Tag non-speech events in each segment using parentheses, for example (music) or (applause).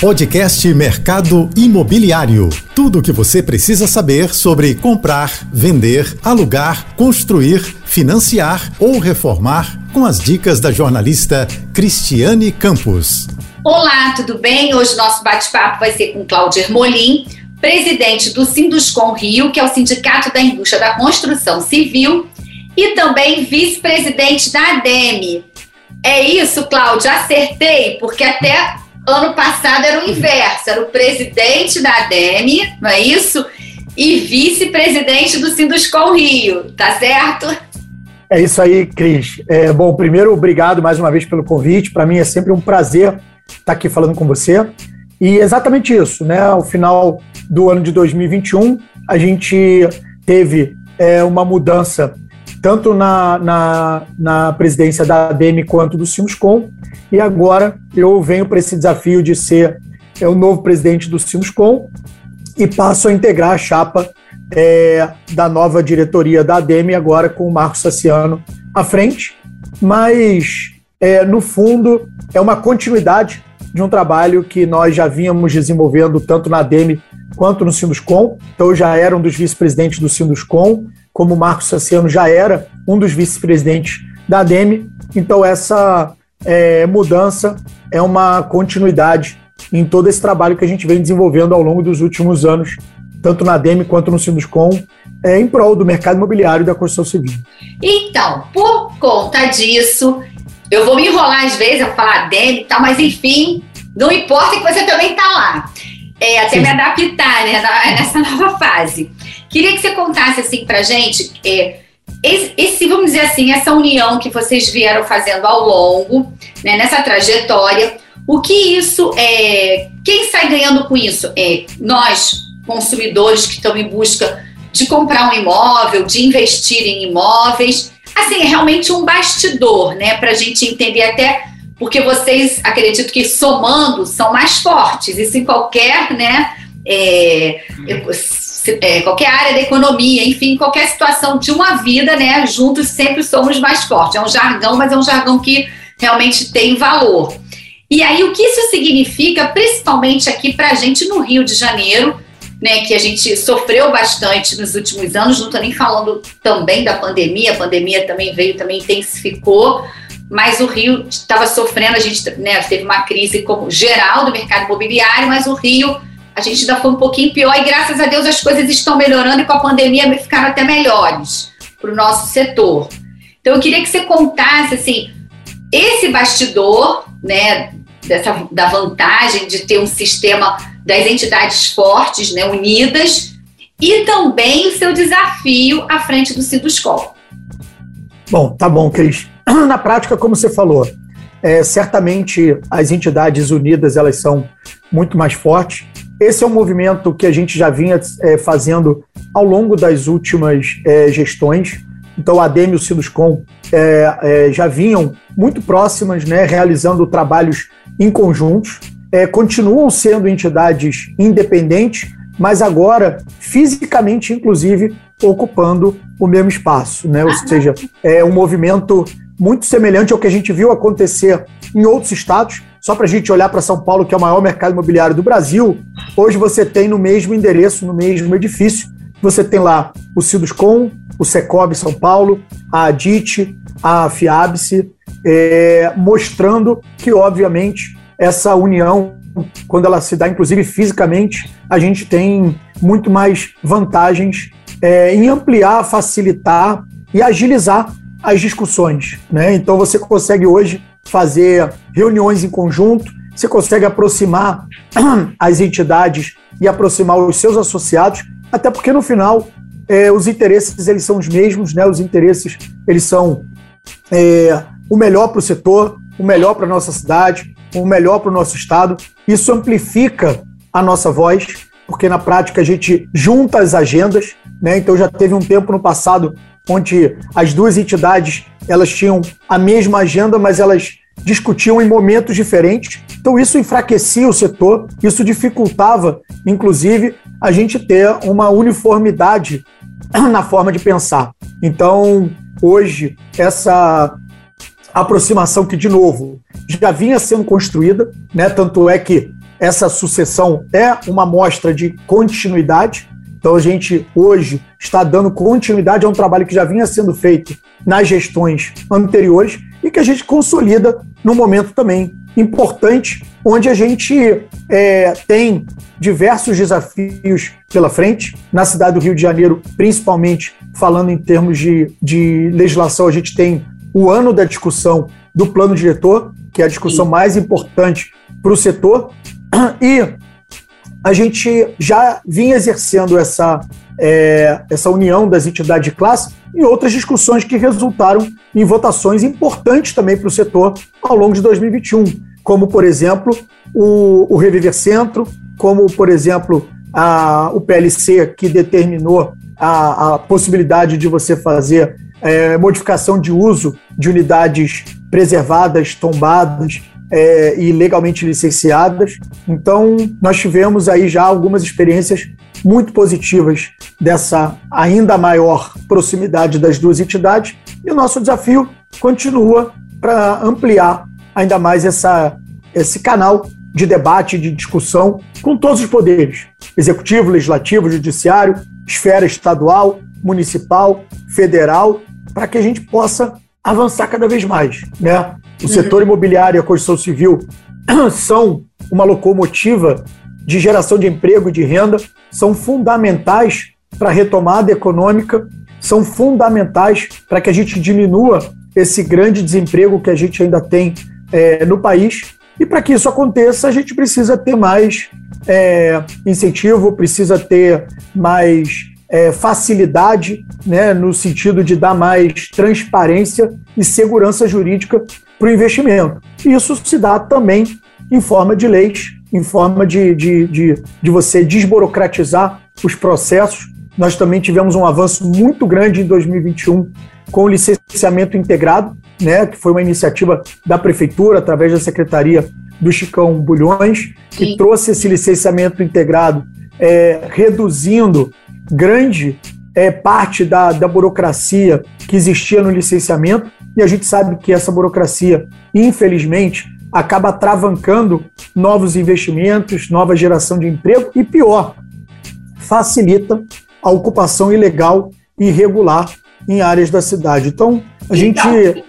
Podcast Mercado Imobiliário. Tudo o que você precisa saber sobre comprar, vender, alugar, construir, financiar ou reformar com as dicas da jornalista Cristiane Campos. Olá, tudo bem? Hoje nosso bate-papo vai ser com Cláudio Ermolim, presidente do Sinduscom Rio, que é o Sindicato da Indústria da Construção Civil, e também vice-presidente da ADEME. É isso, Cláudio, acertei, porque até ano passado era o inverso, era o presidente da ADEME, não é isso? E vice-presidente do Sinduscom Rio, tá certo? É isso aí, Cris. É, bom, primeiro, obrigado mais uma vez pelo convite. Para mim é sempre um prazer estar aqui falando com você. E exatamente isso, né? Ao final do ano de 2021, a gente teve é, uma mudança tanto na, na, na presidência da ADEME quanto do Simscom, e agora eu venho para esse desafio de ser é, o novo presidente do Simscom e passo a integrar a chapa é, da nova diretoria da ADEME, agora com o Marcos Saciano à frente, mas é, no fundo é uma continuidade de um trabalho que nós já vínhamos desenvolvendo tanto na ADEME quanto no Sinduscom. Então, eu já era um dos vice-presidentes do Sinduscom, como o Marcos Saciano já era um dos vice-presidentes da ADEME. Então, essa é, mudança é uma continuidade em todo esse trabalho que a gente vem desenvolvendo ao longo dos últimos anos, tanto na ADEME quanto no Sinduscom, é, em prol do mercado imobiliário e da construção civil. Então, por conta disso, eu vou me enrolar às vezes, eu vou falar ADEME e tal, mas enfim, não importa que você também está lá. É, até Sim. me adaptar né, nessa (laughs) nova fase. Queria que você contasse assim para gente é, esse, vamos dizer assim, essa união que vocês vieram fazendo ao longo, né, nessa trajetória. O que isso é? Quem sai ganhando com isso? É nós, consumidores que estão em busca de comprar um imóvel, de investir em imóveis. Assim, é realmente um bastidor, né? Para a gente entender até porque vocês acredito que somando são mais fortes. Isso em qualquer, né? É, é, qualquer área da economia, enfim, qualquer situação de uma vida, né? Juntos sempre somos mais fortes. É um jargão, mas é um jargão que realmente tem valor. E aí, o que isso significa, principalmente aqui para a gente no Rio de Janeiro, né, que a gente sofreu bastante nos últimos anos, não estou nem falando também da pandemia, a pandemia também veio, também intensificou, mas o Rio estava sofrendo, a gente né, teve uma crise como geral do mercado imobiliário, mas o Rio a gente ainda foi um pouquinho pior e graças a Deus as coisas estão melhorando e com a pandemia ficaram até melhores para o nosso setor. Então eu queria que você contasse assim esse bastidor, né, dessa da vantagem de ter um sistema das entidades fortes, né, unidas, e também o seu desafio à frente do Ciduscol. Bom, tá bom, Cris. (clears throat) Na prática, como você falou, é, certamente as entidades unidas elas são muito mais fortes esse é um movimento que a gente já vinha é, fazendo ao longo das últimas é, gestões. Então, a ADEM e o Sinuscom é, é, já vinham muito próximas, né, realizando trabalhos em conjuntos. É, continuam sendo entidades independentes, mas agora fisicamente, inclusive, ocupando o mesmo espaço. Né? Ou seja, é um movimento muito semelhante ao que a gente viu acontecer em outros estados. Só para a gente olhar para São Paulo, que é o maior mercado imobiliário do Brasil, hoje você tem no mesmo endereço, no mesmo edifício, você tem lá o Ciduscom, o Secob São Paulo, a Adit, a Fiabse, é, mostrando que, obviamente, essa união, quando ela se dá, inclusive fisicamente, a gente tem muito mais vantagens é, em ampliar, facilitar e agilizar as discussões. Né? Então você consegue hoje fazer reuniões em conjunto, você consegue aproximar (clears throat) as entidades e aproximar os seus associados, até porque no final é, os interesses eles são os mesmos, né? Os interesses eles são é, o melhor para o setor, o melhor para nossa cidade, o melhor para o nosso estado. Isso amplifica a nossa voz, porque na prática a gente junta as agendas, né? Então já teve um tempo no passado onde as duas entidades elas tinham a mesma agenda, mas elas discutiam em momentos diferentes. Então isso enfraquecia o setor, isso dificultava, inclusive, a gente ter uma uniformidade (clears throat) na forma de pensar. Então, hoje, essa aproximação que, de novo, já vinha sendo construída, né? tanto é que essa sucessão é uma amostra de continuidade. Então a gente hoje está dando continuidade a um trabalho que já vinha sendo feito nas gestões anteriores e que a gente consolida num momento também importante, onde a gente é, tem diversos desafios pela frente. Na cidade do Rio de Janeiro, principalmente falando em termos de, de legislação, a gente tem o ano da discussão do plano diretor, que é a discussão mais importante para o setor. E a gente já vinha exercendo essa, é, essa união das entidades de classe e outras discussões que resultaram em votações importantes também para o setor ao longo de 2021, como, por exemplo, o, o Reviver Centro, como, por exemplo, a, o PLC, que determinou a, a possibilidade de você fazer é, modificação de uso de unidades preservadas, tombadas é, e legalmente licenciadas. Então, nós tivemos aí já algumas experiências muito positivas dessa ainda maior proximidade das duas entidades e o nosso desafio continua para ampliar ainda mais essa, esse canal de debate, de discussão com todos os poderes: executivo, legislativo, judiciário, esfera estadual, municipal, federal, para que a gente possa avançar cada vez mais. Né? O setor imobiliário e a construção civil (clears throat) são uma locomotiva de geração de emprego e de renda, são fundamentais para a retomada econômica, são fundamentais para que a gente diminua esse grande desemprego que a gente ainda tem é, no país. E para que isso aconteça, a gente precisa ter mais é, incentivo, precisa ter mais é, facilidade, né, no sentido de dar mais transparência e segurança jurídica para o investimento. Isso se dá também em forma de leis, em forma de, de, de, de você desburocratizar os processos. Nós também tivemos um avanço muito grande em 2021 com o licenciamento integrado, né, que foi uma iniciativa da prefeitura através da secretaria do Chicão Bulhões, que Sim. trouxe esse licenciamento integrado, é, reduzindo grande é, parte da, da burocracia que existia no licenciamento, e a gente sabe que essa burocracia, infelizmente, acaba travancando novos investimentos, nova geração de emprego e, pior, facilita a ocupação ilegal e irregular em áreas da cidade. Então, a então, gente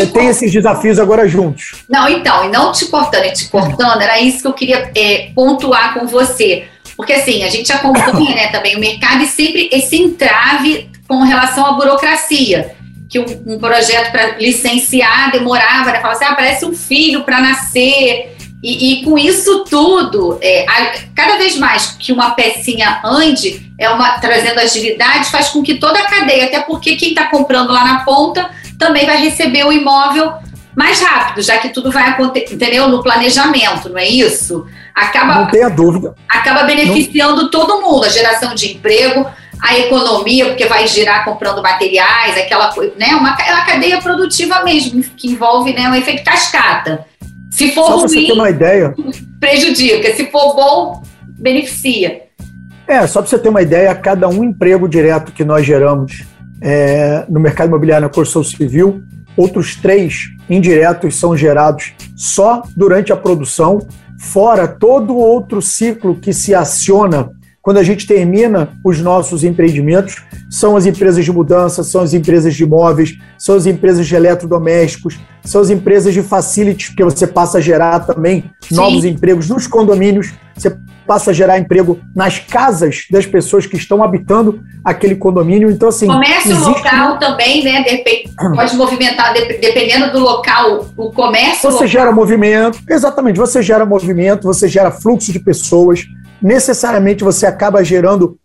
é, tem esses desafios agora juntos. Não, então, e não te cortando e te cortando, era isso que eu queria é, pontuar com você. Porque assim, a gente acompanha né, também o mercado e sempre esse entrave com relação à burocracia. Que um, um projeto para licenciar demorava, né? Falava assim, ah, parece um filho para nascer. E, e, com isso tudo, é, a, cada vez mais que uma pecinha ande, é uma, trazendo agilidade, faz com que toda a cadeia, até porque quem está comprando lá na ponta também vai receber o imóvel mais rápido, já que tudo vai acontecer, entendeu? No planejamento, não é isso? Acaba, não tenha dúvida. acaba beneficiando não... todo mundo, a geração de emprego, a economia, porque vai girar comprando materiais, aquela coisa, né? Uma, é uma cadeia produtiva mesmo, que envolve né, um efeito cascata. Se for Só ruim, você ter uma ideia. prejudica. Se for bom, beneficia. É, só para você ter uma ideia, cada um emprego direto que nós geramos é, no mercado imobiliário na construção civil, outros três indiretos são gerados só durante a produção fora todo outro ciclo que se aciona quando a gente termina os nossos empreendimentos, são as empresas de mudança, são as empresas de imóveis, são as empresas de eletrodomésticos, são as empresas de facilities, porque você passa a gerar também Sim. novos empregos nos condomínios, você passa a gerar emprego nas casas das pessoas que estão habitando aquele condomínio. Então, assim. Comércio local também, né? pode movimentar, dependendo do local, o comércio. Você local. gera movimento, exatamente, você gera movimento, você gera fluxo de pessoas. Necessariamente você acaba gerando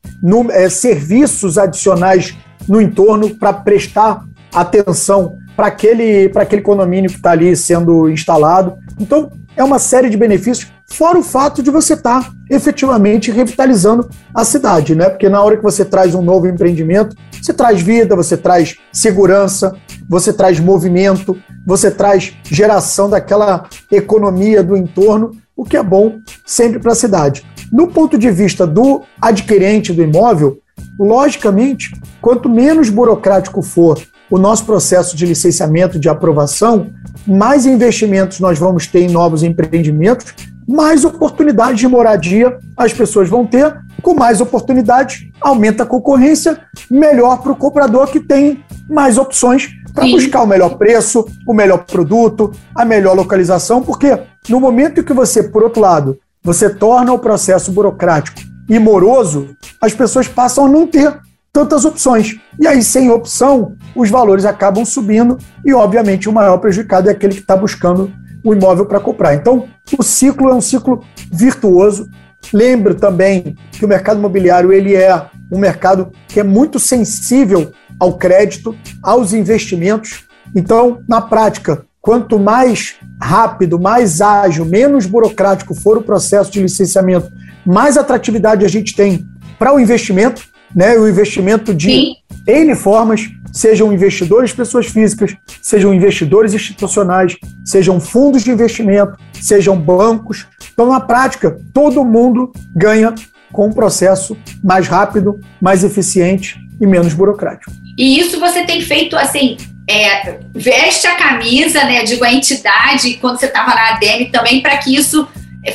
é, serviços adicionais no entorno para prestar atenção para aquele, aquele condomínio que está ali sendo instalado. Então, é uma série de benefícios, fora o fato de você estar tá efetivamente revitalizando a cidade, né? Porque na hora que você traz um novo empreendimento, você traz vida, você traz segurança, você traz movimento, você traz geração daquela economia do entorno, o que é bom sempre para a cidade. No ponto de vista do adquirente do imóvel, logicamente, quanto menos burocrático for o nosso processo de licenciamento, de aprovação, mais investimentos nós vamos ter em novos empreendimentos, mais oportunidades de moradia as pessoas vão ter. Com mais oportunidades, aumenta a concorrência, melhor para o comprador que tem mais opções para buscar o melhor preço, o melhor produto, a melhor localização, porque no momento em que você, por outro lado, você torna o processo burocrático e moroso, as pessoas passam a não ter tantas opções. E aí, sem opção, os valores acabam subindo e, obviamente, o maior prejudicado é aquele que está buscando o imóvel para comprar. Então, o ciclo é um ciclo virtuoso. Lembre também que o mercado imobiliário ele é um mercado que é muito sensível ao crédito, aos investimentos. Então, na prática, quanto mais rápido, mais ágil, menos burocrático for o processo de licenciamento, mais atratividade a gente tem para o investimento né, o investimento de Sim. N formas, sejam investidores pessoas físicas, sejam investidores institucionais, sejam fundos de investimento, sejam bancos. Então, na prática, todo mundo ganha com um processo mais rápido, mais eficiente e menos burocrático. E isso você tem feito assim, é, veste a camisa, né, digo, a entidade, quando você estava na ADM também, para que isso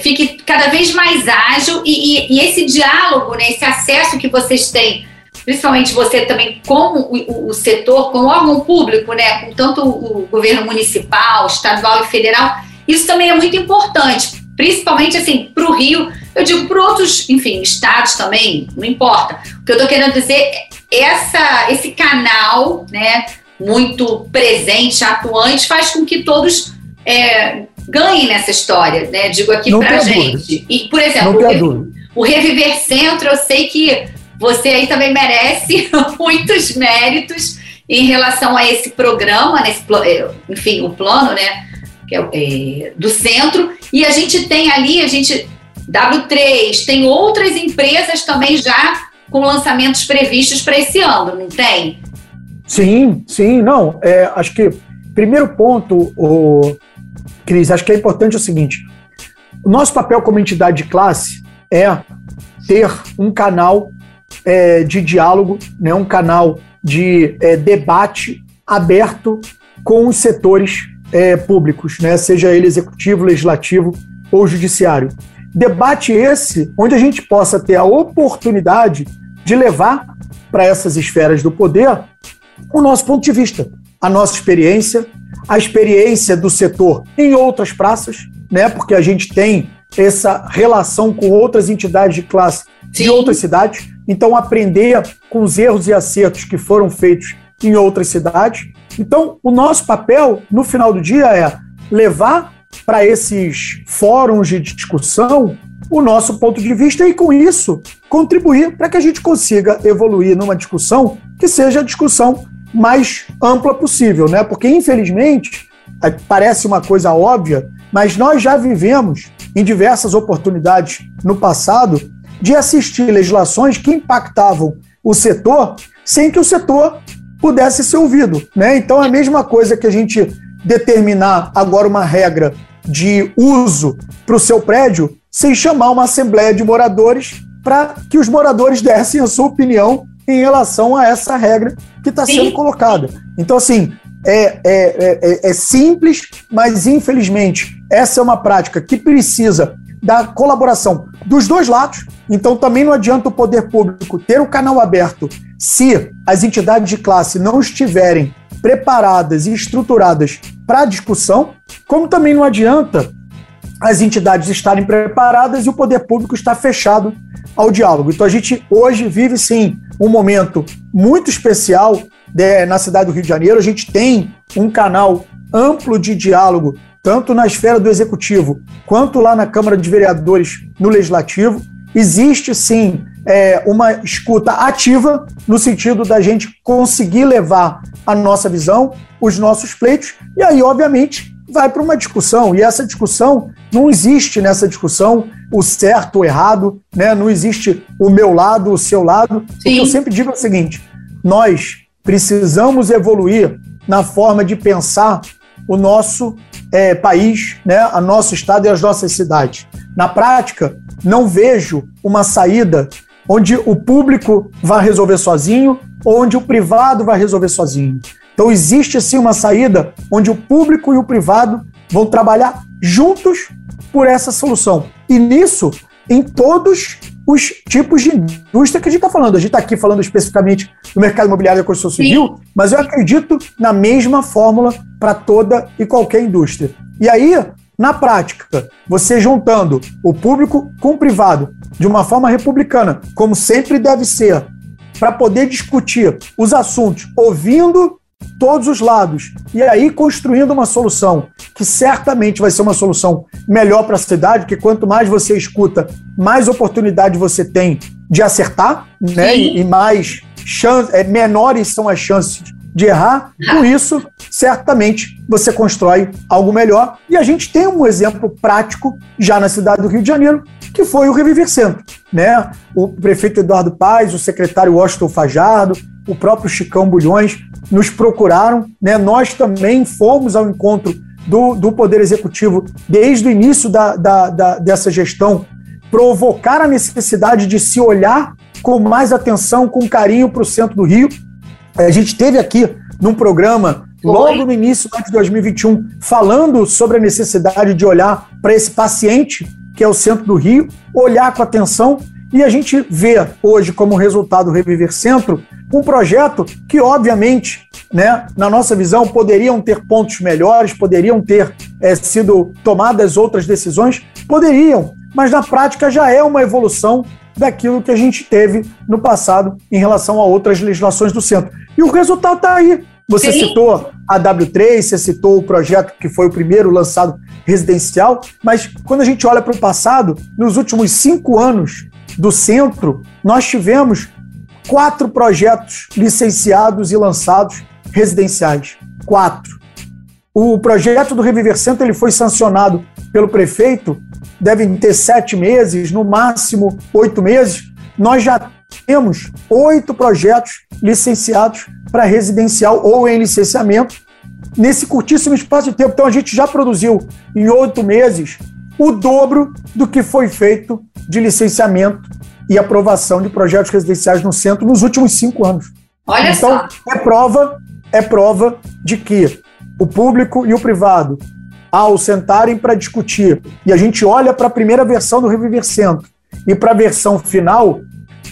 fique cada vez mais ágil e, e, e, esse diálogo, né, esse acesso que vocês têm, principalmente você também com o, o, setor, com o órgão público, né, com tanto o governo municipal, estadual e federal, isso também é muito importante, principalmente assim para o Rio, eu digo para outros, enfim, estados também, não importa. O que eu estou querendo dizer é essa, esse canal, né, muito presente, atuante, faz com que todos é, ganhem nessa história, né? Digo aqui para gente. E, por exemplo, o, o Reviver Centro, eu sei que você aí também merece (laughs) muitos méritos em relação a esse programa, nesse, é, enfim, o plano, né? Que é, é, do centro. E a gente tem ali, a gente. W3, tem outras empresas também já com lançamentos previstos para esse ano, não tem? Sim, sim, não. É, acho que primeiro ponto, o, Cris, acho que é importante o seguinte: o nosso papel como entidade de classe é ter um canal é, de diálogo, né, um canal de é, debate aberto com os setores é, públicos, né, seja ele executivo, legislativo ou judiciário. Debate esse onde a gente possa ter a oportunidade de levar para essas esferas do poder o nosso ponto de vista, a nossa experiência, a experiência do setor em outras praças, né? Porque a gente tem essa relação com outras entidades de classe Sim. de outras cidades. Então, aprender com os erros e acertos que foram feitos em outras cidades. Então, o nosso papel, no final do dia, é levar para esses fóruns de discussão o nosso ponto de vista e, com isso, contribuir para que a gente consiga evoluir numa discussão que seja a discussão mais ampla possível, né? Porque, infelizmente, parece uma coisa óbvia, mas nós já vivemos em diversas oportunidades no passado de assistir legislações que impactavam o setor sem que o setor pudesse ser ouvido. Né? Então, é a mesma coisa que a gente determinar agora uma regra de uso para o seu prédio sem chamar uma assembleia de moradores para que os moradores dessem a sua opinião em relação a essa regra que está sendo colocada. Então, assim, é, é, é, é, simples, mas infelizmente essa é uma prática que precisa da colaboração dos dois lados. Então, também não adianta o poder público ter o canal aberto se as entidades de classe não estiverem preparadas e estruturadas para a discussão, como também não adianta as entidades estarem preparadas e o poder público estar fechado ao diálogo. Então a gente hoje vive sim um momento muito especial né, na cidade do Rio de Janeiro. A gente tem um canal amplo de diálogo, tanto na esfera do executivo quanto lá na Câmara de Vereadores no Legislativo. Existe sim é, uma escuta ativa no sentido da gente conseguir levar a nossa visão, os nossos pleitos, e aí, obviamente, vai para uma discussão. E essa discussão não existe nessa discussão o certo ou errado, né? não existe o meu lado, o seu lado. Sim. O que eu sempre digo é o seguinte: nós precisamos evoluir na forma de pensar o nosso é, país, né? a nosso estado e as nossas cidades. Na prática, não vejo uma saída onde o público vai resolver sozinho ou onde o privado vai resolver sozinho. Então existe sim uma saída onde o público e o privado vão trabalhar juntos por essa solução. E nisso, em todos os tipos de indústria que a gente está falando. A gente está aqui falando especificamente do mercado imobiliário e da construção civil, Sim. mas eu acredito na mesma fórmula para toda e qualquer indústria. E aí, na prática, você juntando o público com o privado de uma forma republicana, como sempre deve ser, para poder discutir os assuntos, ouvindo todos os lados e aí construindo uma solução que certamente vai ser uma solução melhor para a cidade, porque quanto mais você escuta, mais oportunidade você tem de acertar, né? E, e, mais chance, é, menores são as chances de errar. Com isso, certamente você constrói algo melhor. E a gente tem um exemplo prático já na cidade do Rio de Janeiro, que foi o Reviver Centro. Né? O prefeito Eduardo Paes, o secretário Washington Fajardo, o próprio Chicão Bulhões nos procuraram. Né? Nós também fomos ao encontro do, do Poder Executivo desde o início da, da, da, dessa gestão, provocar a necessidade de se olhar com mais atenção, com carinho para o centro do Rio. A gente teve aqui num programa, logo no início de 2021, falando sobre a necessidade de olhar para esse paciente, que é o centro do Rio, olhar com atenção. E a gente vê hoje, como resultado do Reviver Centro, um projeto que, obviamente, né, na nossa visão, poderiam ter pontos melhores, poderiam ter é, sido tomadas outras decisões, poderiam, mas na prática já é uma evolução daquilo que a gente teve no passado em relação a outras legislações do centro. E o resultado está aí. Você Sim. citou a W3, você citou o projeto que foi o primeiro lançado residencial, mas quando a gente olha para o passado, nos últimos cinco anos do centro, nós tivemos quatro projetos licenciados e lançados residenciais. Quatro. O projeto do Reviver Centro ele foi sancionado pelo prefeito, devem ter sete meses, no máximo oito meses. Nós já temos oito projetos licenciados para residencial ou em licenciamento nesse curtíssimo espaço de tempo. Então a gente já produziu em oito meses o dobro do que foi feito de licenciamento e aprovação de projetos residenciais no centro nos últimos cinco anos. Olha então, só. é prova, é prova de que o público e o privado, ao sentarem para discutir, e a gente olha para a primeira versão do Reviver Centro e para a versão final,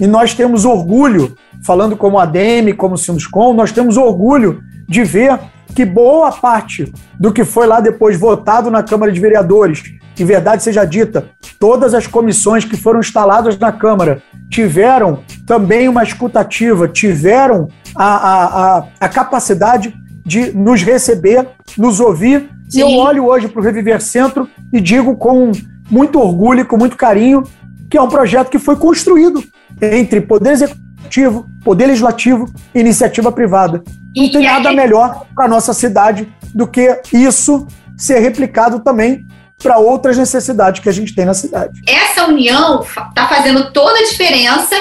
e nós temos orgulho, falando como ADM, como Sinuscom, nós temos orgulho de ver que boa parte do que foi lá depois votado na Câmara de Vereadores, que verdade seja dita, todas as comissões que foram instaladas na Câmara tiveram também uma escutativa, tiveram a, a, a, capacidade de nos receber, nos ouvir. Sim. E eu olho hoje para o Reviver Centro e digo com muito orgulho, com muito carinho, que é um projeto que foi construído entre Poder Executivo, Poder Legislativo e iniciativa privada. Não tem nada melhor para a nossa cidade do que isso ser replicado também para outras necessidades que a gente tem na cidade. Essa união está fazendo toda a diferença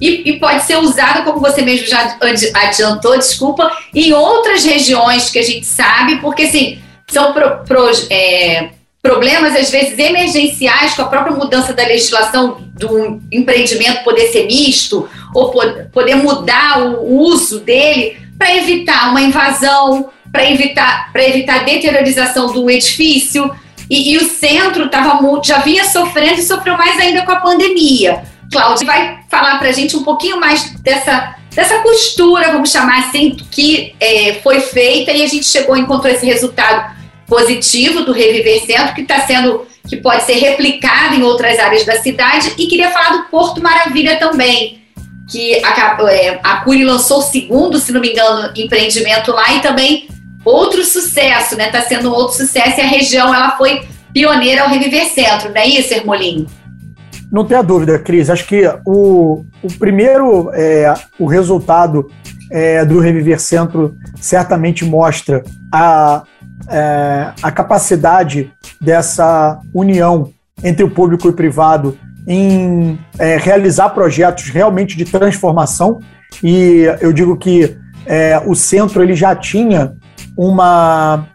e, e, pode ser usada, como você mesmo já adiantou, desculpa, em outras regiões que a gente sabe, porque assim, são pro, pro, é, problemas, às vezes, emergenciais com a própria mudança da legislação do empreendimento poder ser misto, ou poder mudar o uso dele para evitar uma invasão, para evitar, evitar a deteriorização do edifício. E, e o centro tava, já vinha sofrendo e sofreu mais ainda com a pandemia. Cláudia vai falar para a gente um pouquinho mais dessa, dessa costura, vamos chamar assim, que é, foi feita e a gente chegou e encontrou esse resultado positivo do Reviver Centro, que está sendo, que pode ser replicado em outras áreas da cidade. E queria falar do Porto Maravilha também, que a, é, a Curi lançou o segundo, se não me engano, empreendimento lá e também outro sucesso, né? Está sendo outro sucesso e a região ela foi pioneira ao Reviver Centro, não é isso, Hermolim? Não tenha dúvida, Cris. Acho que o, o primeiro, é, o resultado é, do Reviver Centro certamente mostra a, é, a capacidade dessa união entre o público e o privado em é, realizar projetos realmente de transformação. E eu digo que é, o centro ele já tinha uma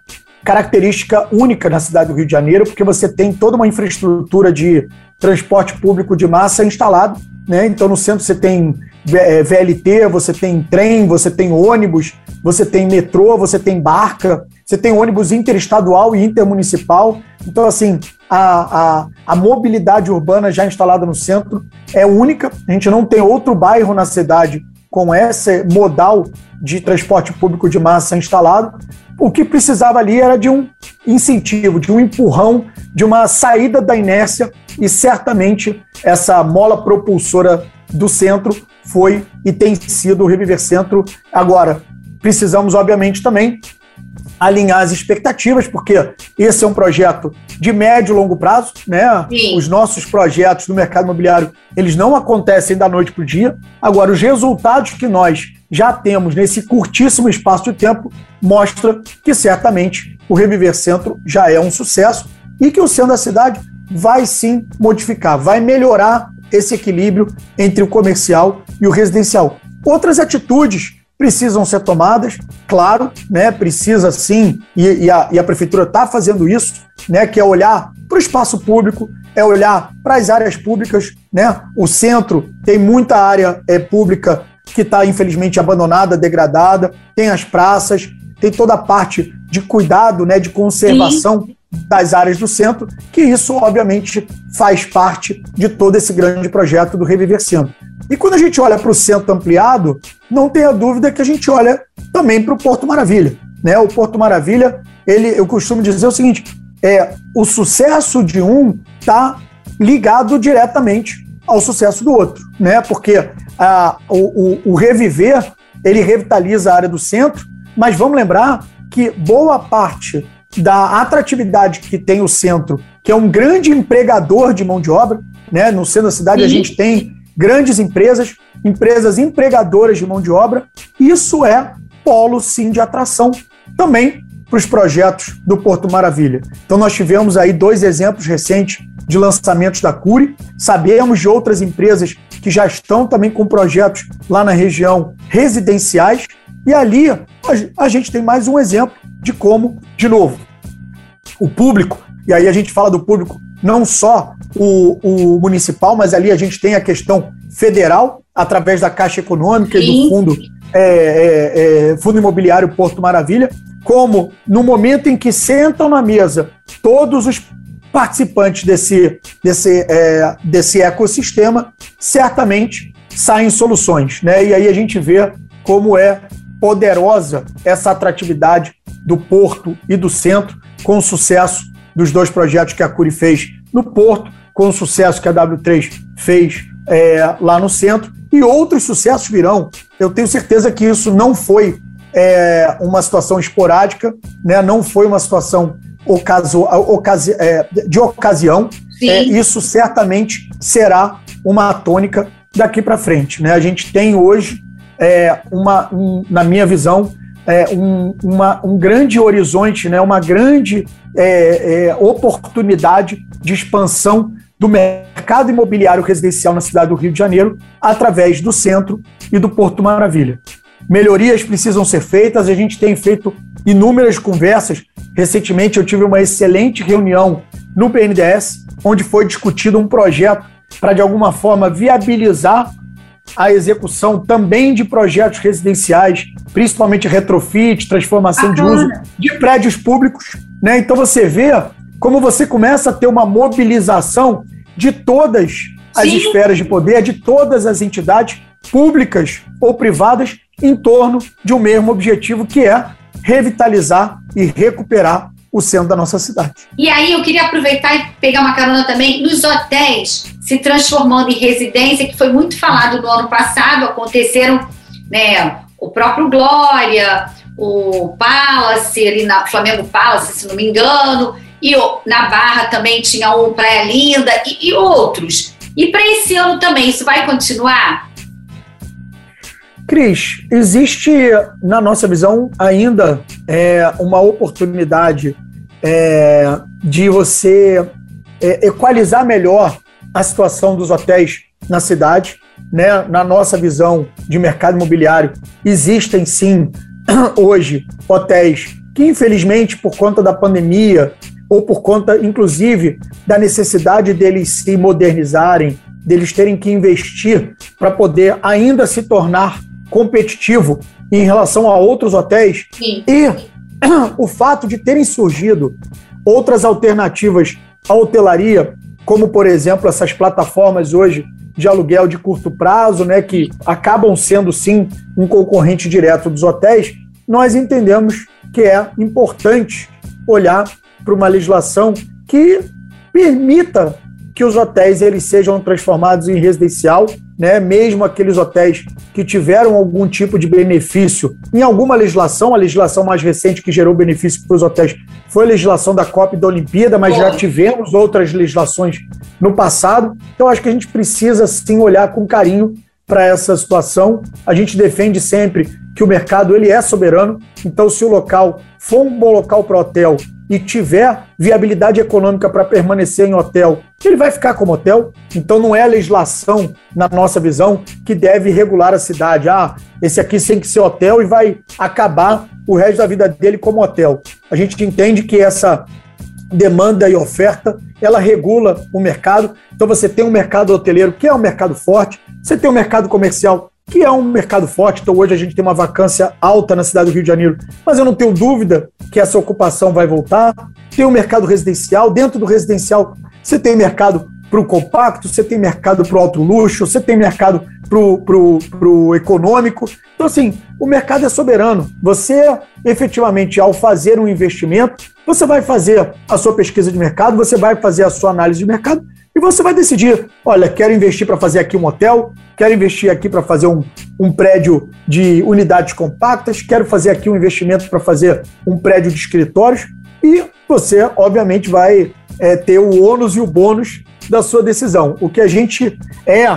característica única na cidade do Rio de Janeiro, porque você tem toda uma infraestrutura de transporte público de massa instalado. Né? Então, no centro você tem VLT, é, você tem trem, você tem ônibus, você tem metrô, você tem barca. Você tem ônibus interestadual e intermunicipal. Então, assim, a, a, a mobilidade urbana já instalada no centro é única. A gente não tem outro bairro na cidade com esse modal de transporte público de massa instalado. O que precisava ali era de um incentivo, de um empurrão, de uma saída da inércia, e certamente essa mola propulsora do centro foi e tem sido o Reviver Centro. Agora, precisamos, obviamente, também alinhar as expectativas, porque esse é um projeto de médio e longo prazo, né? Sim. Os nossos projetos no mercado imobiliário, eles não acontecem da noite para o dia. Agora, os resultados que nós já temos nesse curtíssimo espaço de tempo mostra que certamente o Reviver Centro já é um sucesso e que o centro da cidade vai sim modificar, vai melhorar esse equilíbrio entre o comercial e o residencial. Outras atitudes precisam ser tomadas, claro, né? Precisa sim, e, e, a, e a prefeitura está fazendo isso, né? Que é olhar para o espaço público, é olhar para as áreas públicas, né? O centro tem muita área é, pública que está infelizmente abandonada, degradada, tem as praças, tem toda a parte de cuidado, né? De conservação. Sim das áreas do centro, que isso, obviamente, faz parte de todo esse grande projeto do Reviver Centro. E quando a gente olha para o centro ampliado, não tenha dúvida que a gente olha também para o Porto Maravilha. Né? O Porto Maravilha, ele, eu costumo dizer o seguinte: é, o sucesso de um está ligado diretamente ao sucesso do outro, né? Porque a, o, o, o reviver ele revitaliza a área do centro, mas vamos lembrar que boa parte da atratividade que tem o centro, que é um grande empregador de mão de obra, né? No centro da cidade Sim. a gente tem grandes empresas, empresas empregadoras de mão de obra. Isso é polo sim de atração também para os projetos do Porto Maravilha. Então nós tivemos aí dois exemplos recentes de lançamentos da Cure. Sabemos de outras empresas que já estão também com projetos lá na região residenciais. E ali a gente tem mais um exemplo de como, de novo, o público, e aí a gente fala do público não só o, o municipal, mas ali a gente tem a questão federal, através da Caixa Econômica Sim. e do Fundo, é, é, é, Fundo Imobiliário Porto Maravilha, como no momento em que sentam na mesa todos os participantes desse, desse, é, desse ecossistema, certamente saem soluções. Né? E aí a gente vê como é poderosa essa atratividade do porto e do centro, com o sucesso dos dois projetos que a Curi fez no porto, com o sucesso que a W3 fez é, lá no centro, e outros sucessos virão. Eu tenho certeza que isso não foi é, uma situação esporádica, né? não foi uma situação ocaso, ocasi, é, de ocasião. É, isso certamente será uma tônica daqui para frente. Né? A gente tem hoje, é, uma, um, na minha visão, é, um, uma, um grande horizonte, né, uma grande é, é, oportunidade de expansão do mercado imobiliário residencial na cidade do Rio de Janeiro através do centro e do Porto Maravilha. Melhorias precisam ser feitas, a gente tem feito inúmeras conversas. Recentemente eu tive uma excelente reunião no BNDES, onde foi discutido um projeto para, de alguma forma, viabilizar a execução também de projetos residenciais, principalmente retrofit, transformação de uso de prédios públicos. Né? Então você vê como você começa a ter uma mobilização de todas as Sim. esferas de poder, de todas as entidades públicas ou privadas em torno de um mesmo objetivo, que é revitalizar e recuperar o centro da nossa cidade. E aí eu queria aproveitar e pegar uma carona também nos hotéis se transformando em residência, que foi muito falado no ano passado, aconteceram, né, o próprio Glória, o Palace, ali na Flamengo Palace, se não me engano, e na Barra também tinha um Praia Linda e, e outros. E para esse ano também, isso vai continuar? Cris, existe, na nossa visão, ainda é, uma oportunidade é, de você é, equalizar melhor a situação dos hotéis na cidade. Né? Na nossa visão de mercado imobiliário, existem sim (clears throat) hoje hotéis que, infelizmente, por conta da pandemia ou por conta, inclusive, da necessidade deles se modernizarem, deles terem que investir para poder ainda se tornar competitivo em relação a outros hotéis. Sim. E (clears throat) o fato de terem surgido outras alternativas à hotelaria, como por exemplo essas plataformas hoje de aluguel de curto prazo, né, que acabam sendo sim um concorrente direto dos hotéis, nós entendemos que é importante olhar para uma legislação que permita que os hotéis eles sejam transformados em residencial, né? Mesmo aqueles hotéis que tiveram algum tipo de benefício em alguma legislação, a legislação mais recente que gerou benefício para os hotéis foi a legislação da COP e da Olimpíada, mas já tivemos outras legislações no passado. Então acho que a gente precisa sim olhar com carinho para essa situação. A gente defende sempre que o mercado ele é soberano. Então, se o local for um bom local para hotel e tiver viabilidade econômica para permanecer em hotel, ele vai ficar como hotel. Então não é a legislação, na nossa visão, que deve regular a cidade. Ah, esse aqui tem que ser hotel e vai acabar o resto da vida dele como hotel. A gente entende que essa demanda e oferta, ela regula o mercado. Então você tem um mercado hoteleiro que é um mercado forte, você tem um mercado comercial que é um mercado forte. Então, hoje a gente tem uma vacância alta na cidade do Rio de Janeiro, mas eu não tenho dúvida que essa ocupação vai voltar. Tem o um mercado residencial, dentro do residencial, você tem mercado para o compacto, você tem mercado para o alto luxo, você tem mercado para o econômico. Então, assim, o mercado é soberano. Você, efetivamente, ao fazer um investimento, você vai fazer a sua pesquisa de mercado, você vai fazer a sua análise de mercado e você vai decidir: olha, quero investir para fazer aqui um hotel, quero investir aqui para fazer um, um prédio de unidades compactas, quero fazer aqui um investimento para fazer um prédio de escritórios. E você, obviamente, vai é, ter o ônus e o bônus da sua decisão. O que a gente é,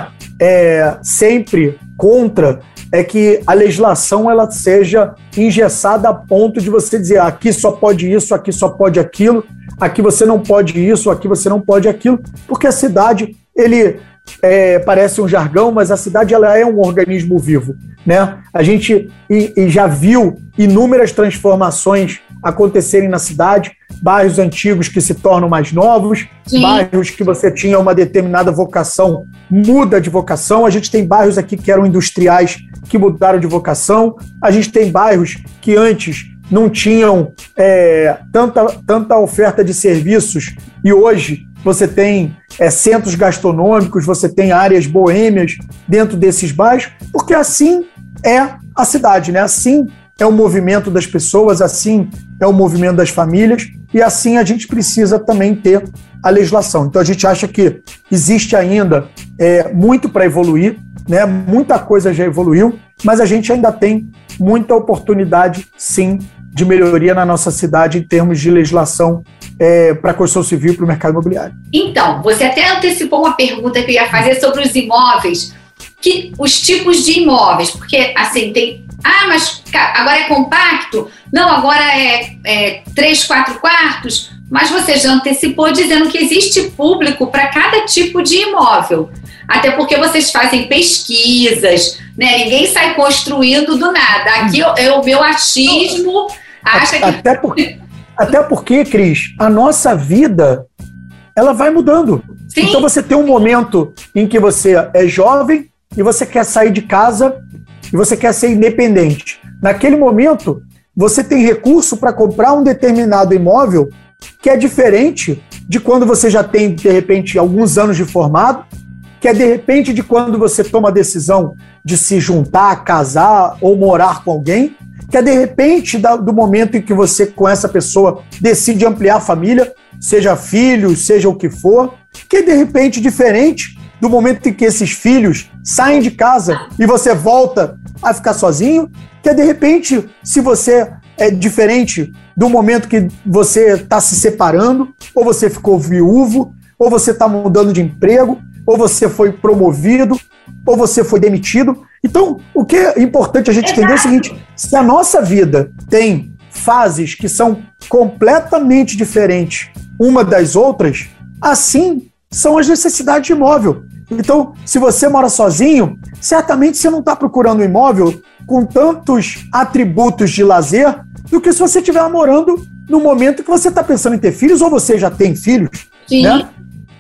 é sempre contra é que a legislação ela seja engessada a ponto de você dizer ah, aqui só pode isso, aqui só pode aquilo, aqui você não pode isso, aqui você não pode aquilo, porque a cidade ele é, parece um jargão, mas a cidade ela é um organismo vivo, né? A gente e, e já viu inúmeras transformações acontecerem na cidade, bairros antigos que se tornam mais novos, Sim. bairros que você tinha uma determinada vocação muda de vocação. A gente tem bairros aqui que eram industriais que mudaram de vocação. A gente tem bairros que antes não tinham é, tanta, tanta oferta de serviços e hoje você tem é, centros gastronômicos, você tem áreas boêmias dentro desses bairros, porque assim é a cidade, né? Assim é o movimento das pessoas, assim é o movimento das famílias, e assim a gente precisa também ter a legislação. Então a gente acha que existe ainda é, muito para evoluir, né? muita coisa já evoluiu, mas a gente ainda tem muita oportunidade, sim, de melhoria na nossa cidade em termos de legislação é, para a construção civil e para o mercado imobiliário. Então, você até antecipou uma pergunta que eu ia fazer sobre os imóveis, que os tipos de imóveis, porque assim tem ah, mas agora é compacto? Não, agora é, é três, quatro quartos. Mas você já antecipou dizendo que existe público para cada tipo de imóvel. Até porque vocês fazem pesquisas, né? Ninguém sai construindo do nada. Aqui é o meu achismo acha que. Até porque, até porque, Cris, a nossa vida ela vai mudando. Sim. Então você tem um momento em que você é jovem e você quer sair de casa e você quer ser independente. Naquele momento, você tem recurso para comprar um determinado imóvel que é diferente de quando você já tem, de repente, alguns anos de formado, que é de repente de quando você toma a decisão de se juntar, casar ou morar com alguém, que é de repente do momento em que você, com essa pessoa, decide ampliar a família, seja filho, seja o que for, que é de repente diferente do momento em que esses filhos saem de casa e você volta a ficar sozinho, que é de repente, se você é diferente do momento que você está se separando, ou você ficou viúvo, ou você está mudando de emprego, ou você foi promovido, ou você foi demitido. Então, o que é importante a gente entender é o seguinte: se a nossa vida tem fases que são completamente diferentes uma das outras, assim são as necessidades de imóvel. Então, se você mora sozinho, certamente você não está procurando um imóvel com tantos atributos de lazer do que se você estiver morando no momento que você está pensando em ter filhos ou você já tem filhos. Sim. Né?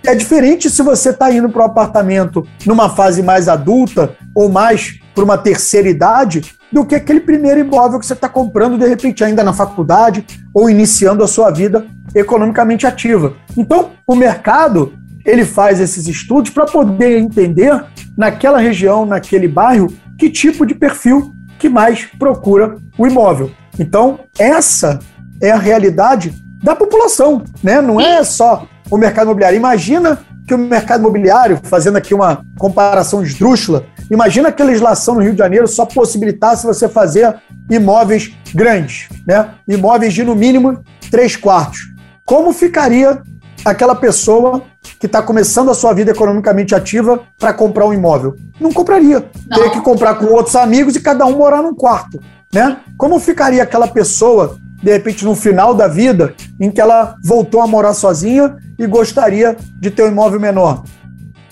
É diferente se você está indo para um apartamento numa fase mais adulta ou mais por uma terceira idade do que aquele primeiro imóvel que você está comprando, de repente, ainda na faculdade ou iniciando a sua vida economicamente ativa. Então, o mercado ele faz esses estudos para poder entender naquela região, naquele bairro, que tipo de perfil que mais procura o imóvel. Então, essa é a realidade da população, né? Não é só o mercado imobiliário. Imagina que o mercado imobiliário, fazendo aqui uma comparação esdrúxula, imagina que a legislação no Rio de Janeiro só possibilitasse você fazer imóveis grandes, né? Imóveis de no mínimo três quartos. Como ficaria aquela pessoa que está começando a sua vida economicamente ativa para comprar um imóvel? Não compraria. Não. Teria que comprar com outros amigos e cada um morar num quarto. Né? Como ficaria aquela pessoa, de repente, no final da vida, em que ela voltou a morar sozinha e gostaria de ter um imóvel menor?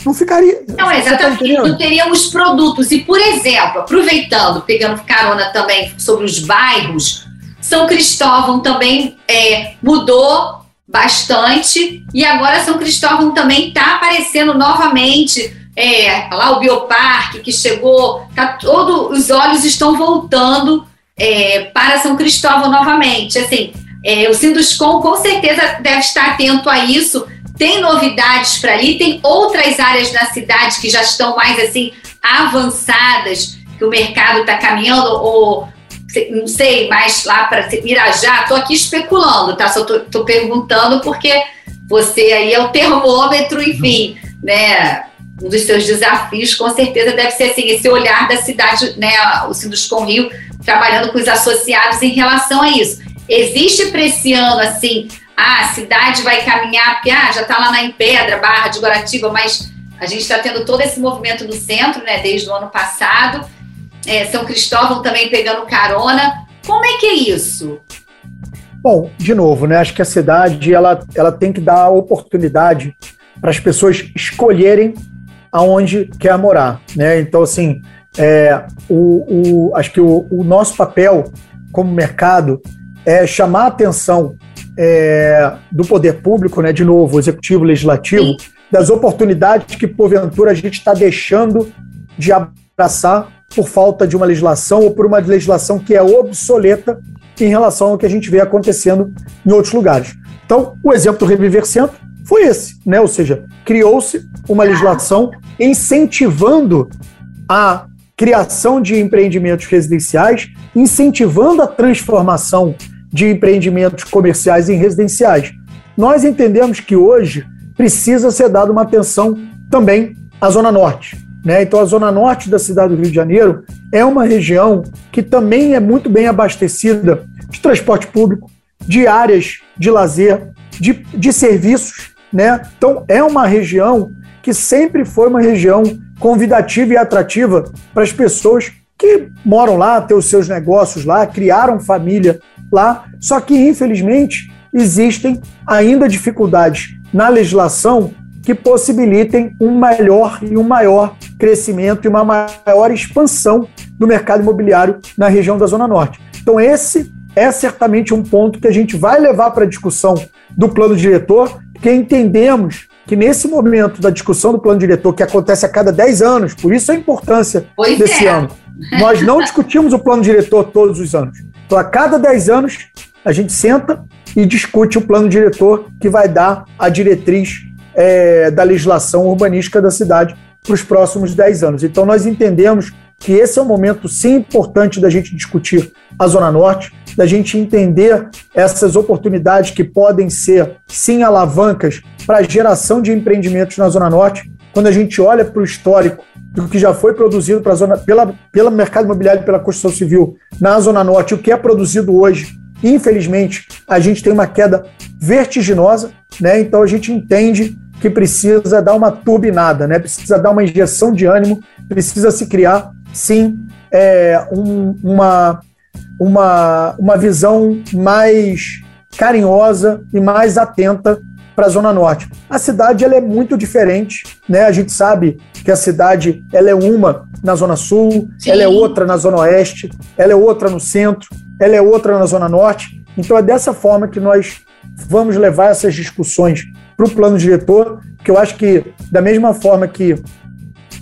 Não ficaria. Não, tá exatamente. Tá não teríamos produtos. E, por exemplo, aproveitando, pegando carona também sobre os bairros, São Cristóvão também é, mudou bastante e agora São Cristóvão também está aparecendo novamente. É, lá o Bioparque que chegou, tá todo, os olhos estão voltando é, para São Cristóvão novamente. Assim, é, o Sinduscom com certeza deve estar atento a isso. Tem novidades para ali, tem outras áreas na cidade que já estão mais assim avançadas, que o mercado está caminhando, ou não sei, mais lá para Irajá, estou aqui especulando, tá? Só estou perguntando porque você aí é o termômetro, enfim, né? Um dos seus desafios, com certeza, deve ser assim, esse olhar da cidade, né? O Sinduscom Rio, trabalhando com os associados em relação a isso. Existe para esse ano, assim, ah, a cidade vai caminhar, porque ah, já está lá na Empedra, Barra de Guaratiba, mas a gente está tendo todo esse movimento no centro, né, desde o ano passado é, São Cristóvão também pegando carona. Como é que é isso? Bom, de novo, né? Acho que a cidade ela, ela tem que dar oportunidade para as pessoas escolherem aonde quer morar, né? Então, assim, é, o, o, acho que o, o, nosso papel como mercado é chamar a atenção é, do poder público, né? De novo, executivo, legislativo, das oportunidades que porventura a gente está deixando de abraçar por falta de uma legislação ou por uma legislação que é obsoleta em relação ao que a gente vê acontecendo em outros lugares. Então, o exemplo do Reviver Centro foi esse, né? Ou seja, criou-se uma legislação incentivando a criação de empreendimentos residenciais, incentivando a transformação de empreendimentos comerciais em residenciais. Nós entendemos que hoje precisa ser dada uma atenção também à Zona Norte. Né? Então, a zona norte da cidade do Rio de Janeiro é uma região que também é muito bem abastecida de transporte público, de áreas de lazer, de, de serviços. Né? Então, é uma região que sempre foi uma região convidativa e atrativa para as pessoas que moram lá, têm os seus negócios lá, criaram família lá. Só que, infelizmente, existem ainda dificuldades na legislação que possibilitem um melhor e um maior crescimento e uma maior expansão do mercado imobiliário na região da Zona Norte. Então, esse é certamente um ponto que a gente vai levar para a discussão do plano diretor, porque entendemos que nesse momento da discussão do plano diretor, que acontece a cada 10 anos, por isso a importância pois desse é. ano, nós não (laughs) discutimos o plano diretor todos os anos. Então, a cada 10 anos, a gente senta e discute o plano diretor que vai dar a diretriz é, da legislação urbanística da cidade para os próximos 10 anos. Então, nós entendemos que esse é um momento, sim, importante da gente discutir a Zona Norte, da gente entender essas oportunidades que podem ser, sim, alavancas para a geração de empreendimentos na Zona Norte. Quando a gente olha para o histórico do que já foi produzido para a zona, pela, pelo mercado imobiliário e pela construção civil na Zona Norte, o que é produzido hoje, infelizmente, a gente tem uma queda vertiginosa, né? Então a gente entende que precisa dar uma turbinada, né? precisa dar uma injeção de ânimo, precisa se criar, sim, é, um, uma, uma, uma visão mais carinhosa e mais atenta para a Zona Norte. A cidade ela é muito diferente, né? A gente sabe que a cidade ela é uma na Zona Sul, Sim. ela é outra na Zona Oeste, ela é outra no centro, ela é outra na Zona Norte. Então é dessa forma que nós vamos levar essas discussões para o plano diretor, que eu acho que, da mesma forma que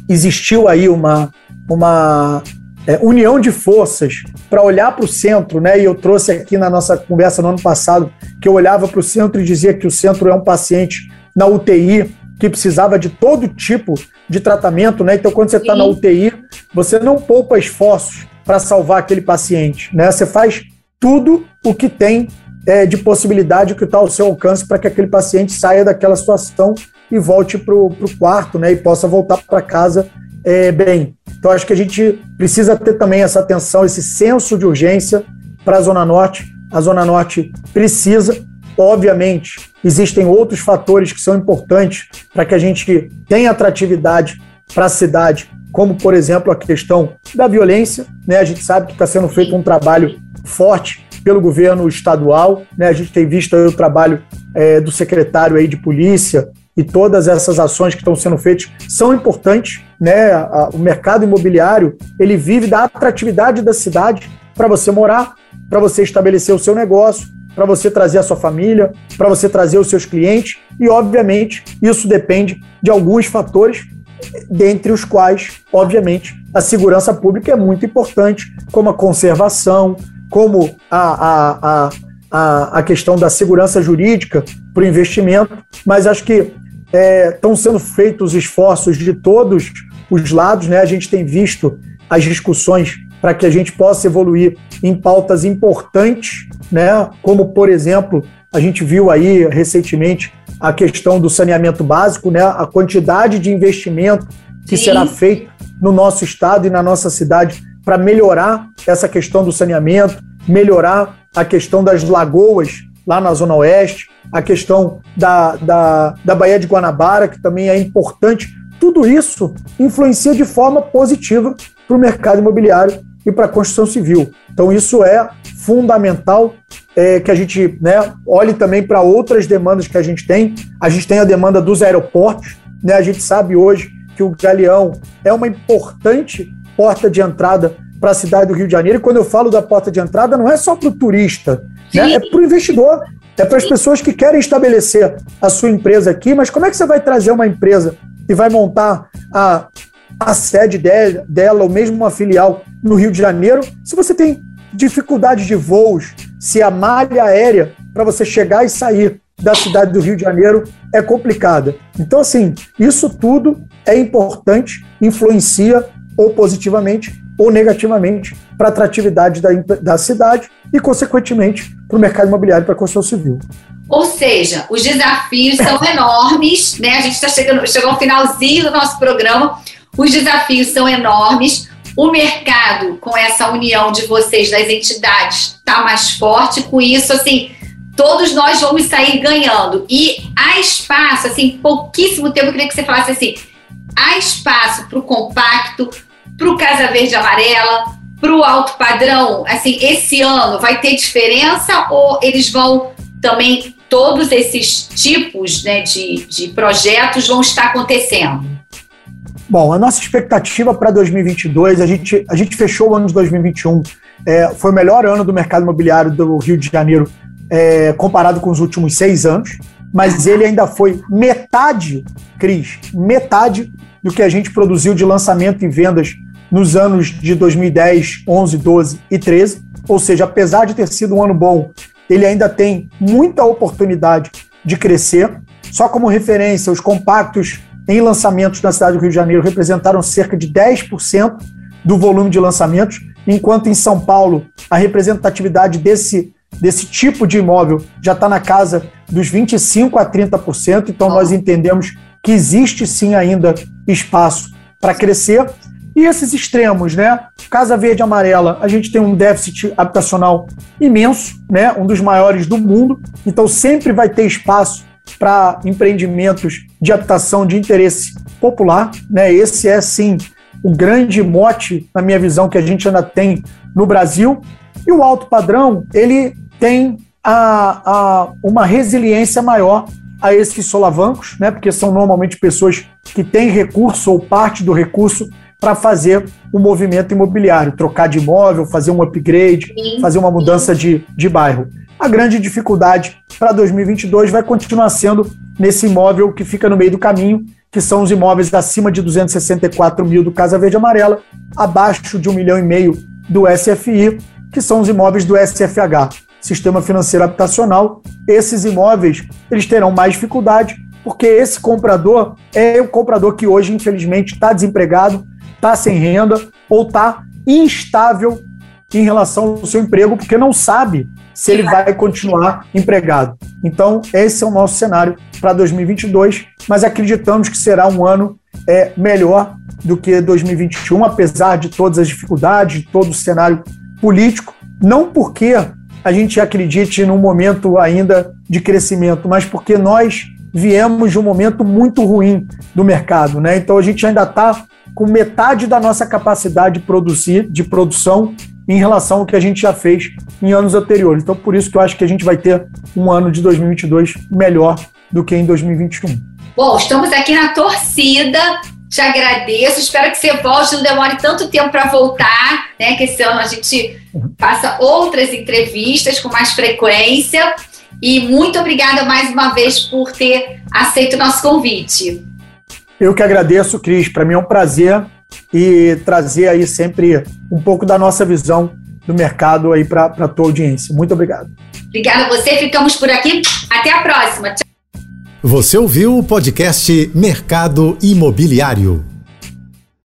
existiu aí uma, uma é, união de forças para olhar para o centro, né? E eu trouxe aqui na nossa conversa no ano passado que eu olhava para o centro e dizia que o centro é um paciente na UTI que precisava de todo tipo de tratamento, né? Então, quando você está na UTI, você não poupa esforços para salvar aquele paciente, né? Você faz tudo o que tem é, de possibilidade que está ao seu alcance para que aquele paciente saia daquela situação e volte para o quarto, né? E possa voltar para casa é, bem. Então, acho que a gente precisa ter também essa atenção, esse senso de urgência para a Zona Norte. A Zona Norte precisa, obviamente, existem outros fatores que são importantes para que a gente tenha atratividade para a cidade, como, por exemplo, a questão da violência. Né? A gente sabe que está sendo feito um trabalho forte pelo governo estadual. Né? A gente tem visto o trabalho é, do secretário aí de polícia e todas essas ações que estão sendo feitas são importantes. Né? o mercado imobiliário ele vive da atratividade da cidade para você morar, para você estabelecer o seu negócio, para você trazer a sua família, para você trazer os seus clientes, e obviamente isso depende de alguns fatores, dentre os quais, obviamente, a segurança pública é muito importante, como a conservação, como a, a, a, a, a questão da segurança jurídica para o investimento, mas acho que estão é, sendo feitos esforços de todos os lados, né? A gente tem visto as discussões para que a gente possa evoluir em pautas importantes, né? Como por exemplo, a gente viu aí recentemente a questão do saneamento básico, né? A quantidade de investimento que Sim. será feito no nosso estado e na nossa cidade para melhorar essa questão do saneamento, melhorar a questão das lagoas lá na Zona Oeste, a questão da, da, da Baía de Guanabara, que também é importante. Tudo isso influencia de forma positiva para o mercado imobiliário e para a construção civil. Então, isso é fundamental é, que a gente né, olhe também para outras demandas que a gente tem. A gente tem a demanda dos aeroportos. Né? A gente sabe hoje que o Galeão é uma importante porta de entrada para a cidade do Rio de Janeiro. E quando eu falo da porta de entrada, não é só para o turista, né? é para o investidor, é para as pessoas que querem estabelecer a sua empresa aqui. Mas como é que você vai trazer uma empresa e vai montar a a sede dela, ou mesmo uma filial no Rio de Janeiro, se você tem dificuldade de voos, se a malha aérea para você chegar e sair da cidade do Rio de Janeiro é complicada. Então, assim, isso tudo é importante, influencia ou positivamente ou negativamente para a atratividade da, da cidade e, consequentemente, para o mercado imobiliário para a construção civil. Ou seja, os desafios são enormes, né? A gente está chegando, chegou ao finalzinho do nosso programa. Os desafios são enormes. O mercado, com essa união de vocês, das entidades, está mais forte. Com isso, assim, todos nós vamos sair ganhando. E há espaço, assim, pouquíssimo tempo, eu queria que você falasse assim: há espaço para o compacto, para o Casa Verde Amarela, para o alto padrão. Assim, esse ano vai ter diferença ou eles vão também, todos esses tipos né, de, de projetos vão estar acontecendo? Bom, a nossa expectativa para 2022, a gente, a gente fechou o ano de 2021, é, foi o melhor ano do mercado imobiliário do Rio de Janeiro é, comparado com os últimos seis anos, mas ele ainda foi metade, Cris, metade do que a gente produziu de lançamento e vendas nos anos de 2010, 11, 12 e 13. Ou seja, apesar de ter sido um ano bom, ele ainda tem muita oportunidade de crescer. Só como referência, os compactos em lançamentos na cidade do Rio de Janeiro representaram cerca de 10% do volume de lançamentos, enquanto em São Paulo a representatividade desse, desse tipo de imóvel já está na casa dos 25% a 30%. Então nós entendemos que existe sim ainda espaço para crescer. E esses extremos, né? Casa Verde e Amarela, a gente tem um déficit habitacional imenso, né? Um dos maiores do mundo. Então sempre vai ter espaço para empreendimentos de habitação de interesse popular. Né? Esse é, sim, o grande mote, na minha visão, que a gente ainda tem no Brasil. E o alto padrão, ele tem a, a, uma resiliência maior a esses solavancos, né? porque são normalmente pessoas que têm recurso ou parte do recurso para fazer o um movimento imobiliário, trocar de imóvel, fazer um upgrade, sim, fazer uma mudança de, de bairro. A grande dificuldade para 2022 vai continuar sendo nesse imóvel que fica no meio do caminho, que são os imóveis acima de 264 mil do Casa Verde Amarela, abaixo de um milhão e meio do SFI, que são os imóveis do SFH, Sistema Financeiro Habitacional. Esses imóveis eles terão mais dificuldade, porque esse comprador é o comprador que hoje, infelizmente, está desempregado, está sem renda ou está instável em relação ao seu emprego, porque não sabe se ele vai continuar empregado. Então, esse é o nosso cenário para 2022, mas acreditamos que será um ano é, melhor do que 2021, apesar de todas as dificuldades, de todo o cenário político, não porque a gente acredite num momento ainda de crescimento, mas porque nós viemos de um momento muito ruim do mercado, né? Então a gente ainda está com metade da nossa capacidade de produzir, de produção, em relação ao que a gente já fez em anos anteriores. Então, por isso que eu acho que a gente vai ter um ano de 2022 melhor do que em 2021. Bom, estamos aqui na torcida. Te agradeço. Espero que você volte, não demore tanto tempo para voltar, né? Que esse ano a gente faça outras entrevistas com mais frequência. E muito obrigada mais uma vez por ter aceito o nosso convite. Eu que agradeço, Cris. Para mim é um prazer e trazer aí sempre um pouco da nossa visão do mercado aí para a tua audiência. Muito obrigado. Obrigada a você. Ficamos por aqui. Até a próxima. Tchau. Você ouviu o podcast Mercado Imobiliário.